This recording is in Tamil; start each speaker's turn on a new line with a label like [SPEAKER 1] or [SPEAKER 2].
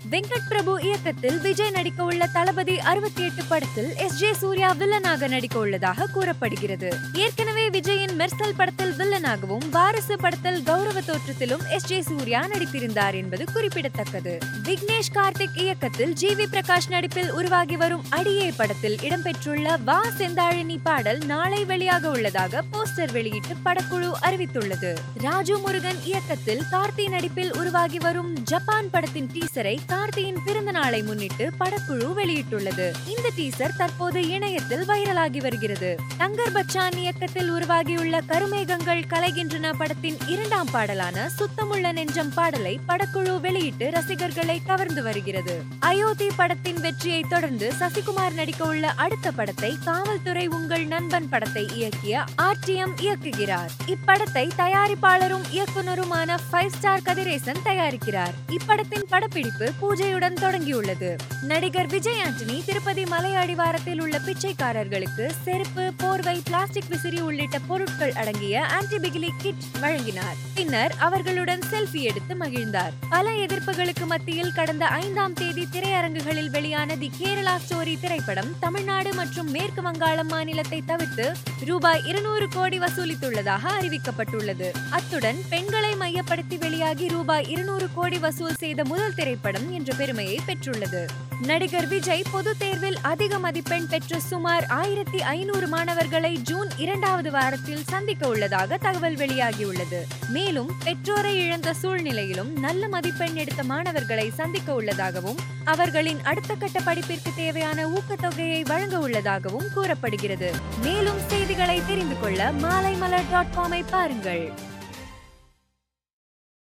[SPEAKER 1] வெங்கட் பிரபு இயக்கத்தில் விஜய் நடிக்க உள்ள தளபதி அறுபத்தி எட்டு படத்தில் எஸ் ஜே சூர்யா வில்லனாக நடிக்க உள்ளதாக கூறப்படுகிறது. ஏற்கனவே விஜயின் மெர்சல் படத்தில் வில்லனாகவும் வாரிசு படத்தில் கௌரவ தோற்றத்திலும் எஸ் ஜே சூர்யா நடித்திருந்தார் என்பது குறிப்பிடத்தக்கது. விக்னேஷ் கார்த்திக் இயக்கத்தில் ஜி வி பிரகாஷ் நடிப்பில் உருவாகி வரும் அடியே படத்தில் இடம்பெற்றுள்ள வா செந்தாழினி பாடல் நாளை வெளியாக உள்ளதாக போஸ்டர் வெளியிட்டு படக்குழு அறிவித்துள்ளது. ராஜு முருகன் இயக்கத்தில் கார்த்தி நடிப்பில் உருவாகி வரும் ஜப்பான் படத்தின் டீசரை கார்த்தியின் பிறந்த நாளை முன்னிட்டு படக்குழு வெளியிட்டுள்ளது. இந்த டீசர் தற்போது இணையத்தில் வைரலாகி வருகிறது. தங்கர் பச்சான் இயக்கத்தில் உருவாகியுள்ள கருமேகங்கள் கலைகின்றன படத்தின் இரண்டாம் பாடலான சுத்தமுள்ள நெஞ்சம் பாடலை படக்குழு வெளியிட்டு ரசிகர்களை கவர்ந்து வருகிறது. அயோத்தி படத்தின் வெற்றியை தொடர்ந்து சசிகுமார் நடிக்க உள்ள அடுத்த படத்தை காவல்துறை உங்கள் நண்பன் படத்தை இயக்கிய ஆர்டிஎம் இயக்குகிறார். இப்படத்தை தயாரிப்பாளரும் இயக்குனருமான ஃபைவ் ஸ்டார் கதிரேசன் தயாரிக்கிறார். இப்படத்தின் படப்பிடிப்பு பூஜையுடன் தொடங்கியுள்ளது. நடிகர் விஜய் ஆண்டனி திருப்பதி மலை அடிவாரத்தில் உள்ள பிச்சைக்காரர்களுக்கு செருப்பு போர்வை பிளாஸ்டிக் விசிறி உள்ளிட்ட பொருட்கள் அடங்கிய ஆன்டிபிகிலி கிட் வழங்கினார். பின்னர் அவர்களுடன் செல்ஃபி எடுத்து மகிழ்ந்தார். பல எதிர்ப்புகளுக்கு மத்தியில் கடந்த ஐந்தாம் தேதி திரையரங்குகளில் வெளியான தி கேரளா ஸ்டோரி திரைப்படம் தமிழ்நாடு மற்றும் மேற்கு வங்காளம் மாநிலத்தை தவிர்த்து ரூபாய் இருநூறு கோடி வசூலித்துள்ளதாக அறிவிக்கப்பட்டுள்ளது. அத்துடன் பெண்களை மையப்படுத்தி வெளியாகி ரூபாய் இருநூறு கோடி வசூல் செய்த முதல் திரைப்படம் என்ற பெருமையை பெற்றுள்ளது. நடிகர் விஜய் பொது தேர்வில் அதிக மதிப்பெண் பெற்ற சுமார் ஆயிரத்தி ஐநூறு மாணவர்களை ஜூன் இரண்டாவது வாரத்தில் சந்திக்க உள்ளதாக தகவல் வெளியாகியுள்ளது. மேலும் பெற்றோரை இழந்த சூழ்நிலையிலும் நல்ல மதிப்பெண் எடுத்த மாணவர்களை சந்திக்க உள்ளதாகவும் அவர்களின் அடுத்த கட்ட படிப்பிற்கு தேவையான ஊக்கத்தொகையை வழங்க உள்ளதாகவும் கூறப்படுகிறது. மேலும் செய்திகளை தெரிந்து கொள்ள மாலைமலர் டாட் காமை பாருங்கள்.